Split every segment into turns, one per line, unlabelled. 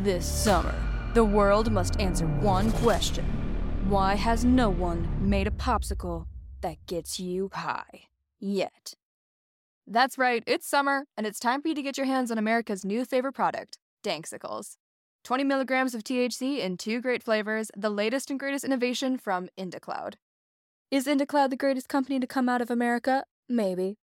This summer, the world must answer one question Why has no one made a popsicle that gets you high yet?
That's right, it's summer, and it's time for you to get your hands on America's new favorite product, Danksicles. 20 milligrams of THC in two great flavors, the latest and greatest innovation from IndaCloud. Is IndaCloud the greatest company to come out of America? Maybe.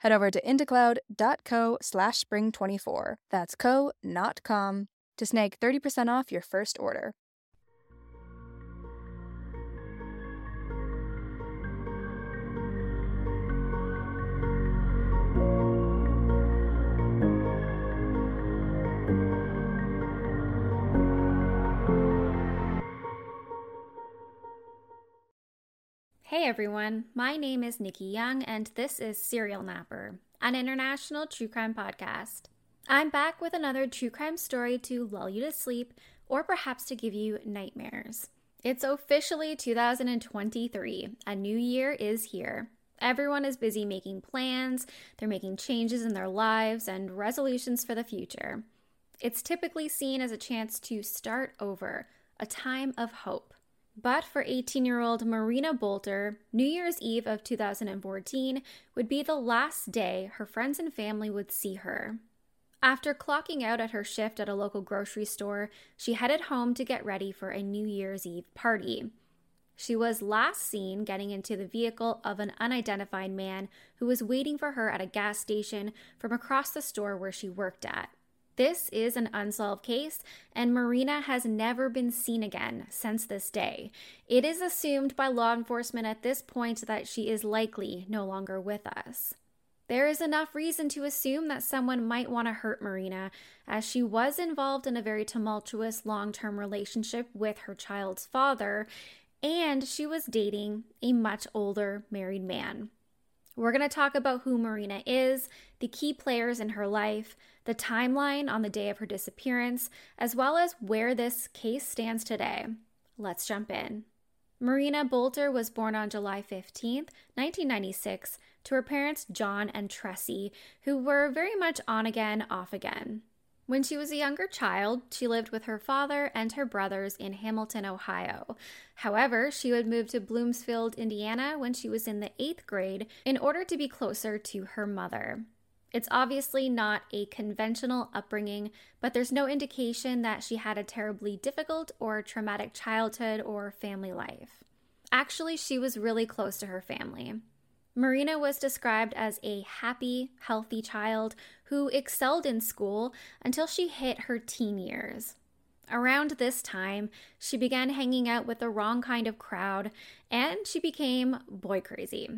Head over to indacloud.co slash spring24. That's co, not com, to snag 30% off your first order.
Hey everyone, my name is Nikki Young, and this is Serial Napper, an international true crime podcast. I'm back with another true crime story to lull you to sleep or perhaps to give you nightmares. It's officially 2023. A new year is here. Everyone is busy making plans, they're making changes in their lives and resolutions for the future. It's typically seen as a chance to start over, a time of hope. But for 18 year old Marina Boelter, New Year's Eve of 2014 would be the last day her friends and family would see her. After clocking out at her shift at a local grocery store, she headed home to get ready for a New Year's Eve party. She was last seen getting into the vehicle of an unidentified man who was waiting for her at a gas station from across the store where she worked at. This is an unsolved case, and Marina has never been seen again since this day. It is assumed by law enforcement at this point that she is likely no longer with us. There is enough reason to assume that someone might want to hurt Marina, as she was involved in a very tumultuous long term relationship with her child's father, and she was dating a much older married man. We're going to talk about who Marina is, the key players in her life, the timeline on the day of her disappearance, as well as where this case stands today. Let's jump in. Marina Boelter was born on July 15, 1996, to her parents John and Tressie, who were very much on again, off again. When she was a younger child, she lived with her father and her brothers in Hamilton, Ohio. However, she would move to Bloomfield, Indiana when she was in the eighth grade in order to be closer to her mother. It's obviously not a conventional upbringing, but there's no indication that she had a terribly difficult or traumatic childhood or family life. Actually, she was really close to her family. Marina was described as a happy, healthy child who excelled in school until she hit her teen years. Around this time, she began hanging out with the wrong kind of crowd and she became boy crazy.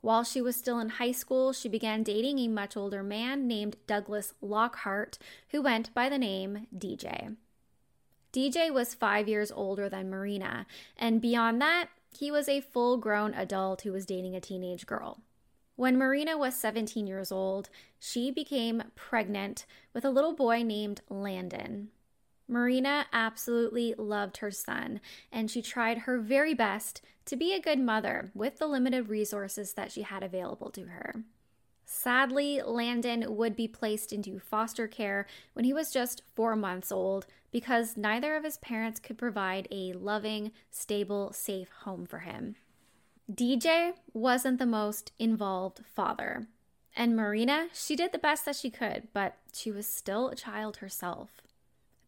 While she was still in high school, she began dating a much older man named Douglas Lockhart, who went by the name DJ. DJ was five years older than Marina, and beyond that, he was a full grown adult who was dating a teenage girl. When Marina was 17 years old, she became pregnant with a little boy named Landon. Marina absolutely loved her son, and she tried her very best to be a good mother with the limited resources that she had available to her. Sadly, Landon would be placed into foster care when he was just four months old because neither of his parents could provide a loving, stable, safe home for him. DJ wasn't the most involved father. And Marina, she did the best that she could, but she was still a child herself.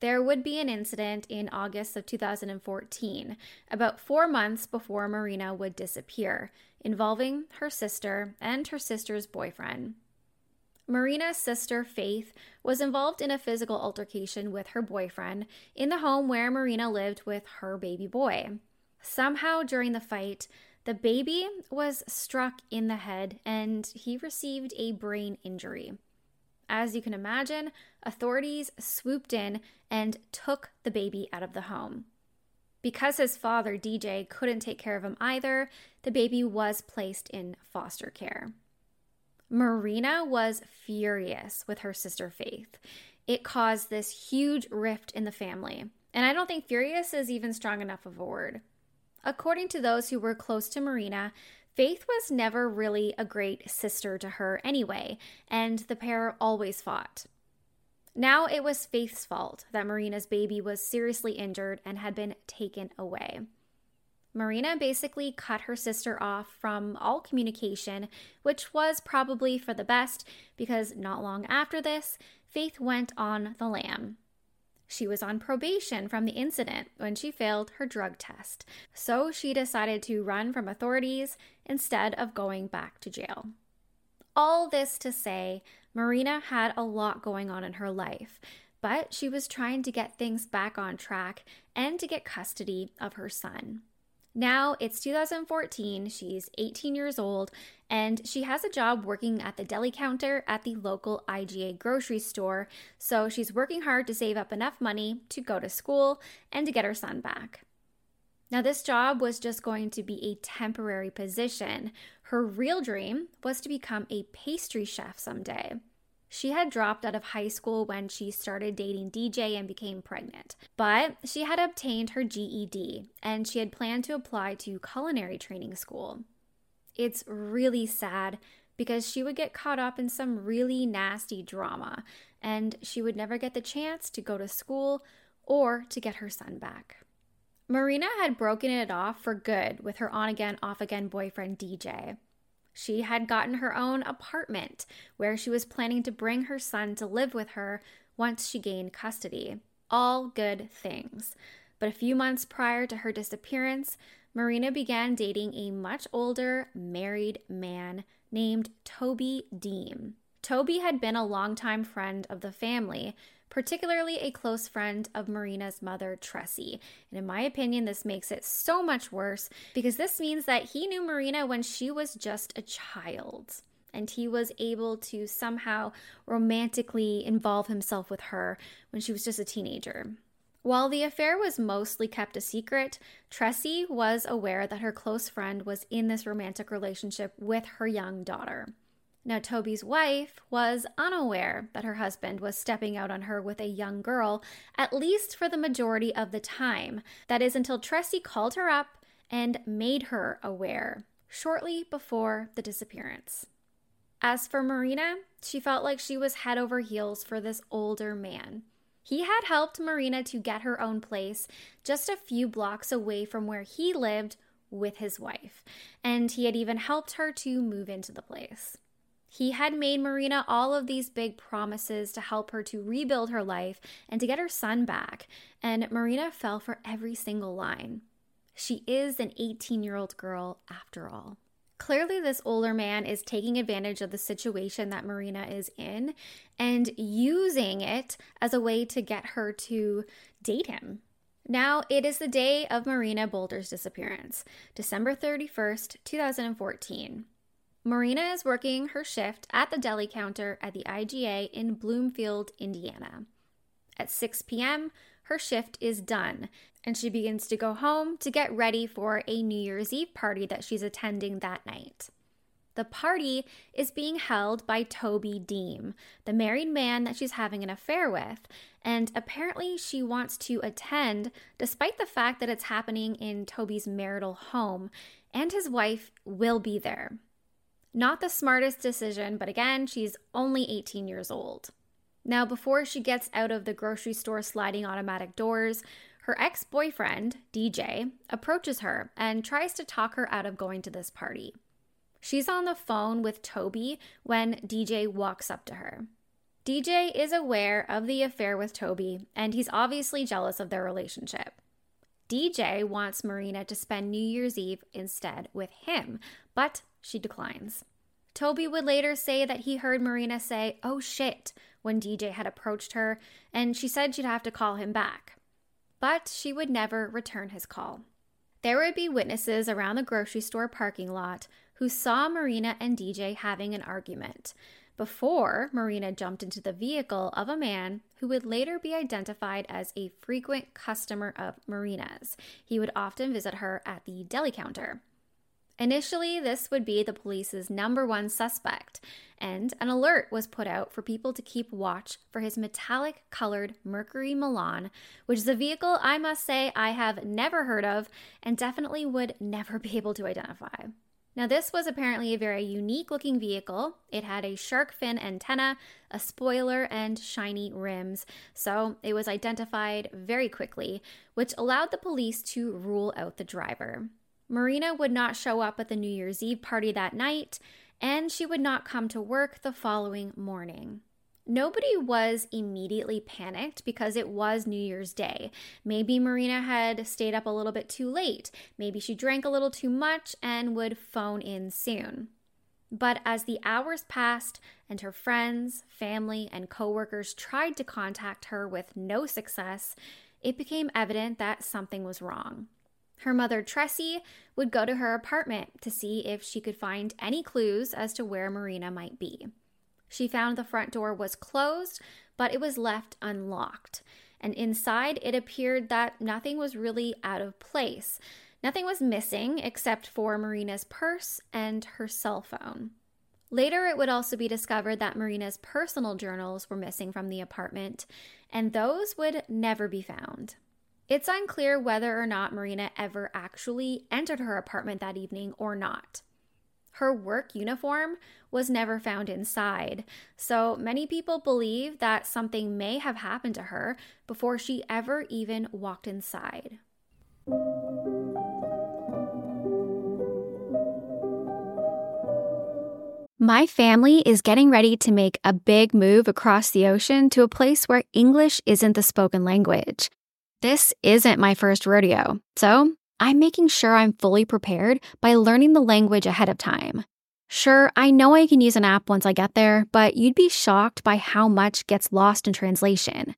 There would be an incident in August of 2014, about four months before Marina would disappear, involving her sister and her sister's boyfriend. Marina's sister, Faith, was involved in a physical altercation with her boyfriend in the home where Marina lived with her baby boy. Somehow, during the fight, the baby was struck in the head and he received a brain injury. As you can imagine, authorities swooped in and took the baby out of the home. Because his father, DJ, couldn't take care of him either, the baby was placed in foster care. Marina was furious with her sister Faith. It caused this huge rift in the family, and I don't think furious is even strong enough of a word. According to those who were close to Marina, Faith was never really a great sister to her anyway, and the pair always fought. Now it was Faith's fault that Marina's baby was seriously injured and had been taken away. Marina basically cut her sister off from all communication, which was probably for the best because not long after this, Faith went on the lam. She was on probation from the incident when she failed her drug test, so she decided to run from authorities instead of going back to jail. All this to say, Marina had a lot going on in her life, but she was trying to get things back on track and to get custody of her son. Now it's 2014, she's 18 years old, and she has a job working at the deli counter at the local IGA grocery store. So she's working hard to save up enough money to go to school and to get her son back. Now, this job was just going to be a temporary position. Her real dream was to become a pastry chef someday. She had dropped out of high school when she started dating DJ and became pregnant. But she had obtained her GED and she had planned to apply to culinary training school. It's really sad because she would get caught up in some really nasty drama and she would never get the chance to go to school or to get her son back. Marina had broken it off for good with her on again, off again boyfriend DJ. She had gotten her own apartment where she was planning to bring her son to live with her once she gained custody. All good things. But a few months prior to her disappearance, Marina began dating a much older, married man named Toby Deem. Toby had been a longtime friend of the family, particularly a close friend of Marina's mother, Tressie. And in my opinion, this makes it so much worse because this means that he knew Marina when she was just a child. And he was able to somehow romantically involve himself with her when she was just a teenager. While the affair was mostly kept a secret, Tressie was aware that her close friend was in this romantic relationship with her young daughter. Now, Toby's wife was unaware that her husband was stepping out on her with a young girl, at least for the majority of the time. That is until Tressie called her up and made her aware shortly before the disappearance. As for Marina, she felt like she was head over heels for this older man. He had helped Marina to get her own place just a few blocks away from where he lived with his wife, and he had even helped her to move into the place. He had made Marina all of these big promises to help her to rebuild her life and to get her son back, and Marina fell for every single line. She is an 18 year old girl after all. Clearly, this older man is taking advantage of the situation that Marina is in and using it as a way to get her to date him. Now, it is the day of Marina Boelter's disappearance, December 31st, 2014. Marina is working her shift at the deli counter at the IGA in Bloomfield, Indiana. At 6 p.m., her shift is done, and she begins to go home to get ready for a New Year's Eve party that she's attending that night. The party is being held by Toby Deem, the married man that she's having an affair with, and apparently she wants to attend despite the fact that it's happening in Toby's marital home, and his wife will be there. Not the smartest decision, but again, she's only 18 years old. Now, before she gets out of the grocery store sliding automatic doors, her ex boyfriend, DJ, approaches her and tries to talk her out of going to this party. She's on the phone with Toby when DJ walks up to her. DJ is aware of the affair with Toby, and he's obviously jealous of their relationship. DJ wants Marina to spend New Year's Eve instead with him, but she declines. Toby would later say that he heard Marina say, oh shit, when DJ had approached her, and she said she'd have to call him back. But she would never return his call. There would be witnesses around the grocery store parking lot who saw Marina and DJ having an argument.
Before Marina jumped into the vehicle of a man who would later be identified as a frequent customer of Marina's. He would often visit her at the deli counter. Initially, this would be the police's number one suspect, and an alert was put out for people to keep watch for his metallic colored Mercury Milan, which is a vehicle I must say I have never heard of and definitely would never be able to identify. Now, this was apparently a very unique looking vehicle. It had a shark fin antenna, a spoiler, and shiny rims, so it was identified very quickly, which allowed the police to rule out the driver. Marina would not show up at the New Year's Eve party that night, and she would not come to work the following morning. Nobody was immediately panicked because it was New Year's Day. Maybe Marina had stayed up a little bit too late. Maybe she drank a little too much and would phone in soon. But as the hours passed and her friends, family, and coworkers tried to contact her with no success, it became evident that something was wrong. Her mother, Tressie, would go to her apartment to see if she could find any clues as to where Marina might be. She found the front door was closed, but it was left unlocked. And inside, it appeared that nothing was really out of place. Nothing was missing except for Marina's purse and her cell phone. Later, it would also be discovered that Marina's personal journals were missing from the apartment, and those would never be found. It's unclear whether or not Marina ever actually entered her apartment that evening or not. Her work uniform was never found inside, so many people believe that something may have happened to her before she ever even walked inside.
My family is getting ready to make a big move across the ocean to a place where English isn't the spoken language. This isn't my first rodeo, so I'm making sure I'm fully prepared by learning the language ahead of time. Sure, I know I can use an app once I get there, but you'd be shocked by how much gets lost in translation.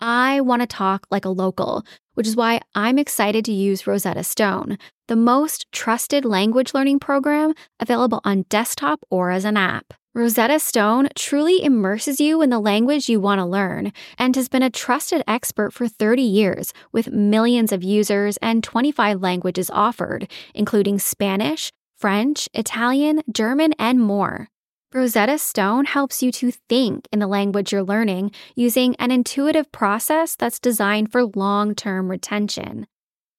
I want to talk like a local, which is why I'm excited to use Rosetta Stone, the most trusted language learning program available on desktop or as an app. Rosetta Stone truly immerses you in the language you want to learn and has been a trusted expert for 30 years with millions of users and 25 languages offered, including Spanish, French, Italian, German, and more. Rosetta Stone helps you to think in the language you're learning using an intuitive process that's designed for long term retention.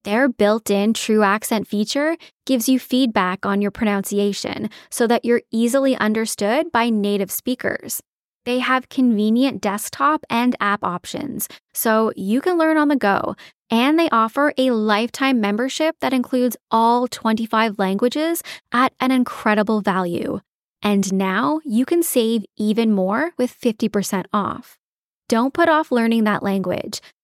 Their built in true accent feature gives you feedback on your pronunciation so that you're easily understood by native speakers. They have convenient desktop and app options, so you can learn on the go. And they offer a lifetime membership that includes all 25 languages at an incredible value. And now you can save even more with 50% off. Don't put off learning that language.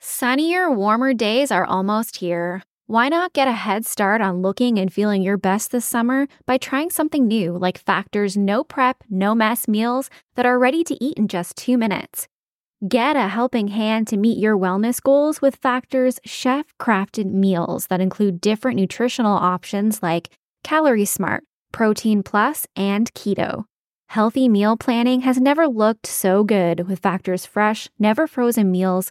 Sunnier, warmer days are almost here. Why not get a head start on looking and feeling your best this summer by trying something new like Factor's no prep, no mess meals that are ready to eat in just two minutes? Get a helping hand to meet your wellness goals with Factor's chef crafted meals that include different nutritional options like Calorie Smart, Protein Plus, and Keto. Healthy meal planning has never looked so good with Factor's fresh, never frozen meals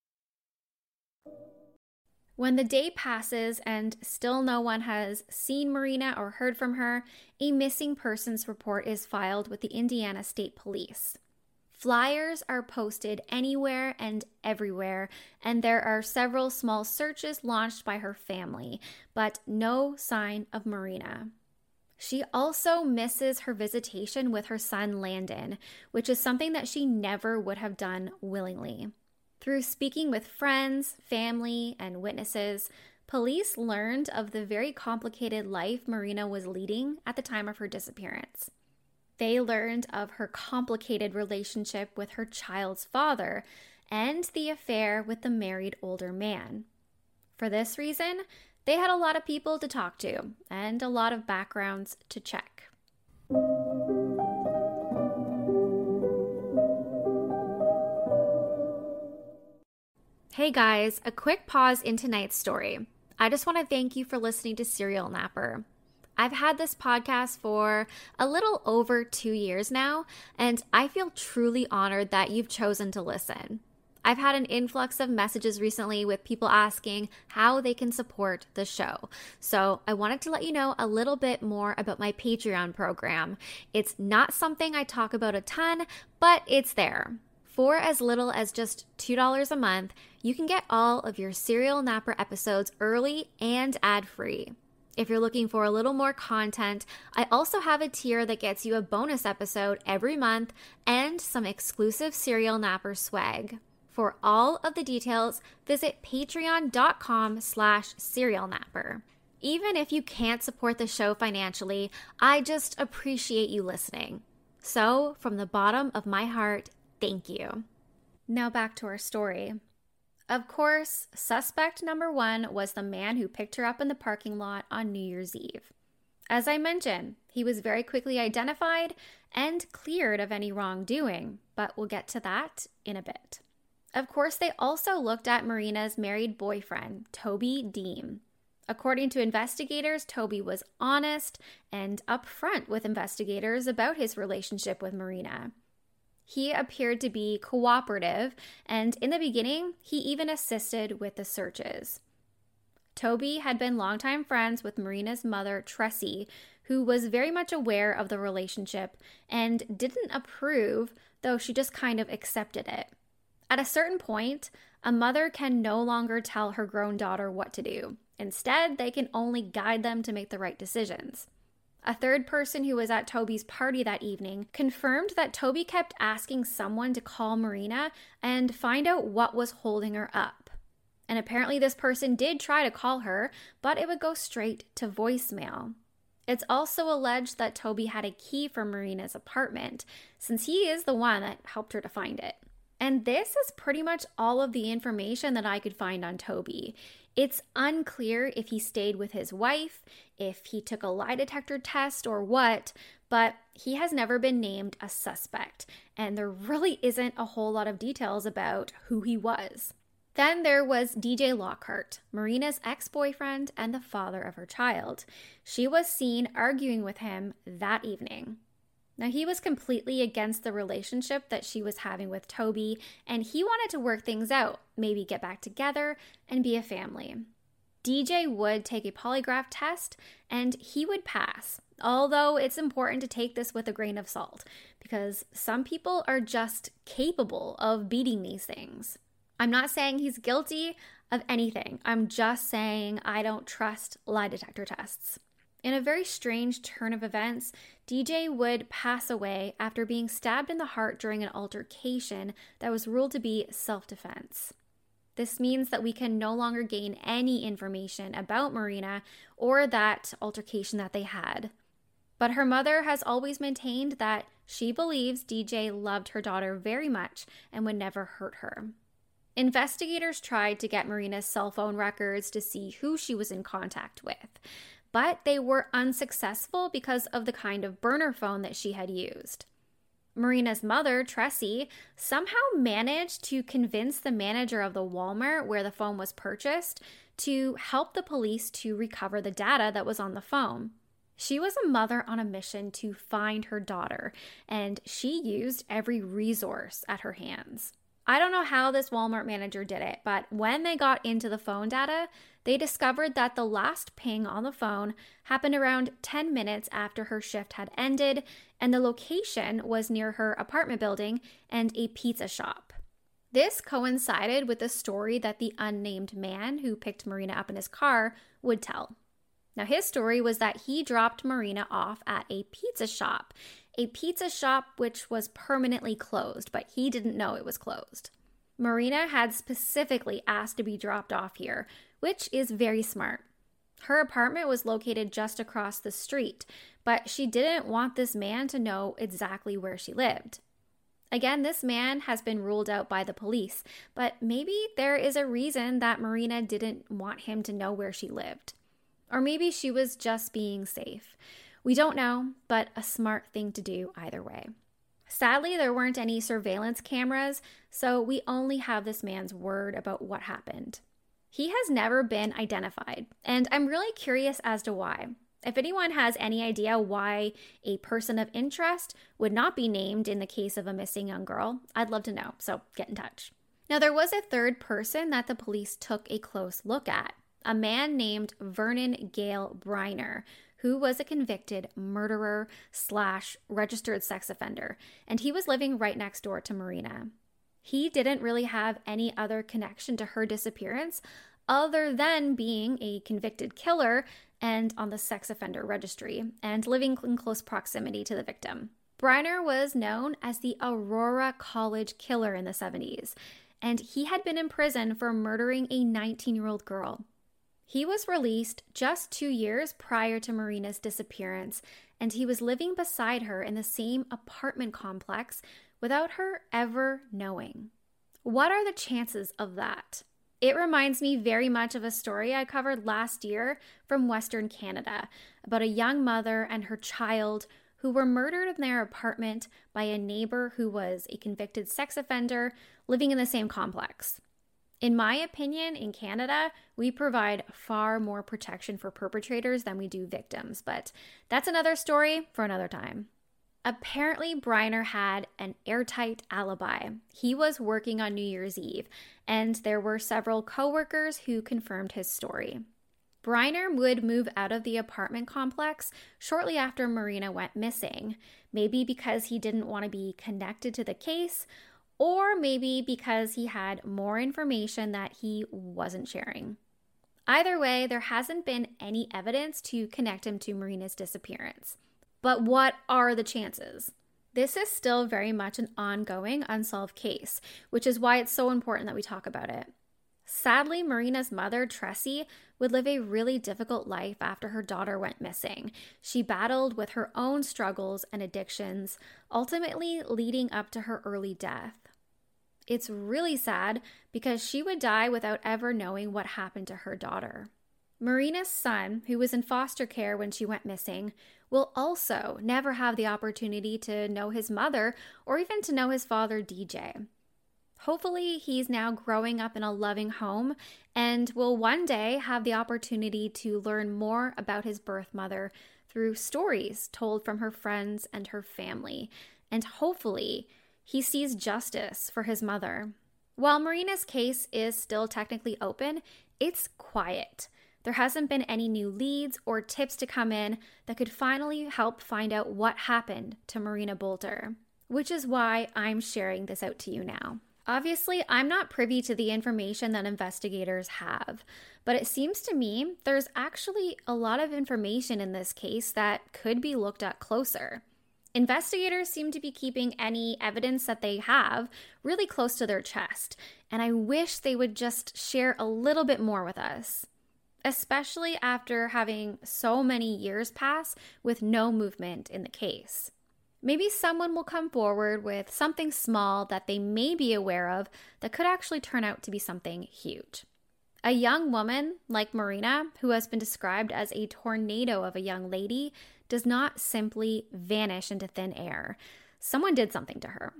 When the day passes and still no one has seen Marina or heard from her, a missing persons report is filed with the Indiana State Police. Flyers are posted anywhere and everywhere, and there are several small searches launched by her family, but no sign of Marina. She also misses her visitation with her son Landon, which is something that she never would have done willingly. Through speaking with friends, family, and witnesses, police learned of the very complicated life Marina was leading at the time of her disappearance. They learned of her complicated relationship with her child's father and the affair with the married older man. For this reason, they had a lot of people to talk to and a lot of backgrounds to check. Hey guys, a quick pause in tonight's story. I just want to thank you for listening to Serial Napper. I've had this podcast for a little over two years now, and I feel truly honored that you've chosen to listen. I've had an influx of messages recently with people asking how they can support the show. So I wanted to let you know a little bit more about my Patreon program. It's not something I talk about a ton, but it's there. For as little as just $2 a month, you can get all of your Serial Napper episodes early and ad free. If you're looking for a little more content, I also have a tier that gets you a bonus episode every month and some exclusive Serial Napper swag. For all of the details, visit patreon.com slash serialnapper. Even if you can't support the show financially, I just appreciate you listening. So, from the bottom of my heart, thank you. Now back to our story. Of course, suspect number one was the man who picked her up in the parking lot on New Year's Eve. As I mentioned, he was very quickly identified and cleared of any wrongdoing, but we'll get to that in a bit. Of course, they also looked at Marina's married boyfriend, Toby Deem. According to investigators, Toby was honest and upfront with investigators about his relationship with Marina. He appeared to be cooperative, and in the beginning, he even assisted with the searches. Toby had been longtime friends with Marina's mother, Tressie, who was very much aware of the relationship and didn't approve, though she just kind of accepted it. At a certain point, a mother can no longer tell her grown daughter what to do. Instead, they can only guide them to make the right decisions. A third person who was at Toby's party that evening confirmed that Toby kept asking someone to call Marina and find out what was holding her up. And apparently, this person did try to call her, but it would go straight to voicemail. It's also alleged that Toby had a key for Marina's apartment, since he is the one that helped her to find it. And this is pretty much all of the information that I could find on Toby. It's unclear if he stayed with his wife, if he took a lie detector test, or what, but he has never been named a suspect, and there really isn't a whole lot of details about who he was. Then there was DJ Lockhart, Marina's ex boyfriend and the father of her child. She was seen arguing with him that evening. Now, he was completely against the relationship that she was having with Toby, and he wanted to work things out, maybe get back together and be a family. DJ would take a polygraph test and he would pass, although it's important to take this with a grain of salt because some people are just capable of beating these things. I'm not saying he's guilty of anything, I'm just saying I don't trust lie detector tests. In a very strange turn of events, DJ would pass away after being stabbed in the heart during an altercation that was ruled to be self defense. This means that we can no longer gain any information about Marina or that altercation that they had. But her mother has always maintained that she believes DJ loved her daughter very much and would never hurt her. Investigators tried to get Marina's cell phone records to see who she was in contact with, but they were unsuccessful because of the kind of burner phone that she had used. Marina's mother, Tressie, somehow managed to convince the manager of the Walmart where the phone was purchased to help the police to recover the data that was on the phone. She was a mother on a mission to find her daughter, and she used every resource at her hands. I don't know how this Walmart manager did it, but when they got into the phone data, they discovered that the last ping on the phone happened around 10 minutes after her shift had ended, and the location was near her apartment building and a pizza shop. This coincided with the story that the unnamed man who picked Marina up in his car would tell. Now, his story was that he dropped Marina off at a pizza shop, a pizza shop which was permanently closed, but he didn't know it was closed. Marina had specifically asked to be dropped off here, which is very smart. Her apartment was located just across the street, but she didn't want this man to know exactly where she lived. Again, this man has been ruled out by the police, but maybe there is a reason that Marina didn't want him to know where she lived. Or maybe she was just being safe. We don't know, but a smart thing to do either way. Sadly, there weren't any surveillance cameras, so we only have this man's word about what happened. He has never been identified, and I'm really curious as to why. If anyone has any idea why a person of interest would not be named in the case of a missing young girl, I'd love to know, so get in touch. Now, there was a third person that the police took a close look at a man named Vernon Gale Briner, who was a convicted murderer slash registered sex offender, and he was living right next door to Marina. He didn't really have any other connection to her disappearance other than being a convicted killer and on the sex offender registry and living in close proximity to the victim. Briner was known as the Aurora College Killer in the 70s, and he had been in prison for murdering a 19 year old girl. He was released just two years prior to Marina's disappearance, and he was living beside her in the same apartment complex without her ever knowing. What are the chances of that? It reminds me very much of a story I covered last year from Western Canada about a young mother and her child who were murdered in their apartment by a neighbor who was a convicted sex offender living in the same complex. In my opinion, in Canada, we provide far more protection for perpetrators than we do victims, but that's another story for another time. Apparently, Briner had an airtight alibi. He was working on New Year's Eve, and there were several coworkers who confirmed his story. Briner would move out of the apartment complex shortly after Marina went missing, maybe because he didn't want to be connected to the case, or maybe because he had more information that he wasn't sharing. Either way, there hasn't been any evidence to connect him to Marina's disappearance. But what are the chances? This is still very much an ongoing unsolved case, which is why it's so important that we talk about it. Sadly, Marina's mother, Tressie, would live a really difficult life after her daughter went missing. She battled with her own struggles and addictions, ultimately leading up to her early death. It's really sad because she would die without ever knowing what happened to her daughter. Marina's son, who was in foster care when she went missing, will also never have the opportunity to know his mother or even to know his father, DJ. Hopefully, he's now growing up in a loving home and will one day have the opportunity to learn more about his birth mother through stories told from her friends and her family. And hopefully, he sees justice for his mother. While Marina's case is still technically open, it's quiet. There hasn't been any new leads or tips to come in that could finally help find out what happened to Marina Boelter, which is why I'm sharing this out to you now. Obviously, I'm not privy to the information that investigators have, but it seems to me there's actually a lot of information in this case that could be looked at closer. Investigators seem to be keeping any evidence that they have really close to their chest, and I wish they would just share a little bit more with us, especially after having so many years pass with no movement in the case. Maybe someone will come forward with something small that they may be aware of that could actually turn out to be something huge. A young woman like Marina, who has been described as a tornado of a young lady, does not simply vanish into thin air. Someone did something to her.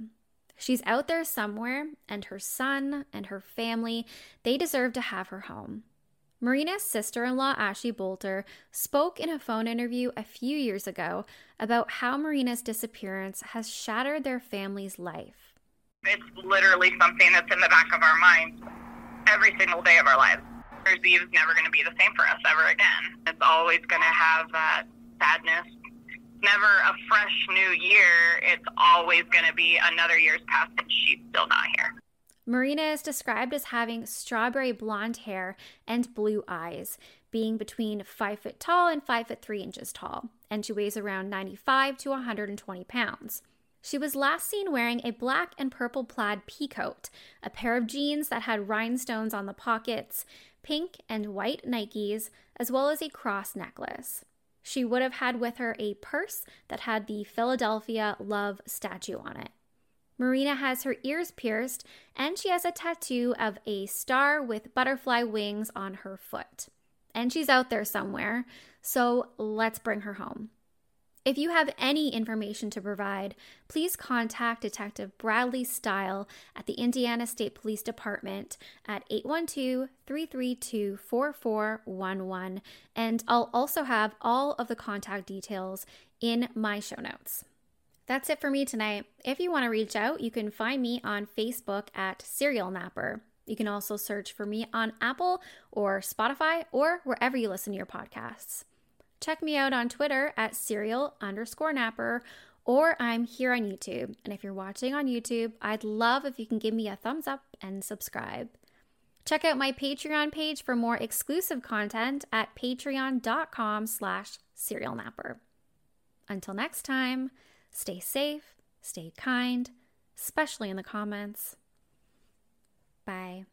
She's out there somewhere, and her son and her family, they deserve to have her home. Marina's sister in law, Ashley Boelter, spoke in a phone interview a few years ago about how Marina's disappearance has shattered their family's life.
It's literally something that's in the back of our minds every single day of our lives. New Year's Eve is never going to be the same for us ever again. It's always going to have that sadness. Never a fresh new year. It's always going to be another year's past and she's still not here.
Marina is described as having strawberry blonde hair and blue eyes, being between 5 foot tall and 5 foot 3 inches tall, and she weighs around 95 to 120 pounds. She was last seen wearing a black and purple plaid peacoat, a pair of jeans that had rhinestones on the pockets, pink and white Nikes, as well as a cross necklace. She would have had with her a purse that had the Philadelphia Love statue on it. Marina has her ears pierced and she has a tattoo of a star with butterfly wings on her foot. And she's out there somewhere, so let's bring her home. If you have any information to provide, please contact Detective Bradley Stille at the Indiana State Police Department at 812 332 4411, and I'll also have all of the contact details in my show notes. That's it for me tonight. If you want to reach out, you can find me on Facebook at Serial Napper. You can also search for me on Apple or Spotify or wherever you listen to your podcasts. Check me out on Twitter at serial underscore napper, or I'm here on YouTube. And if you're watching on YouTube, I'd love if you can give me a thumbs up and subscribe. Check out my Patreon page for more exclusive content at patreon.com slash serialnapper. Until next time, stay safe, stay kind, especially in the comments. Bye.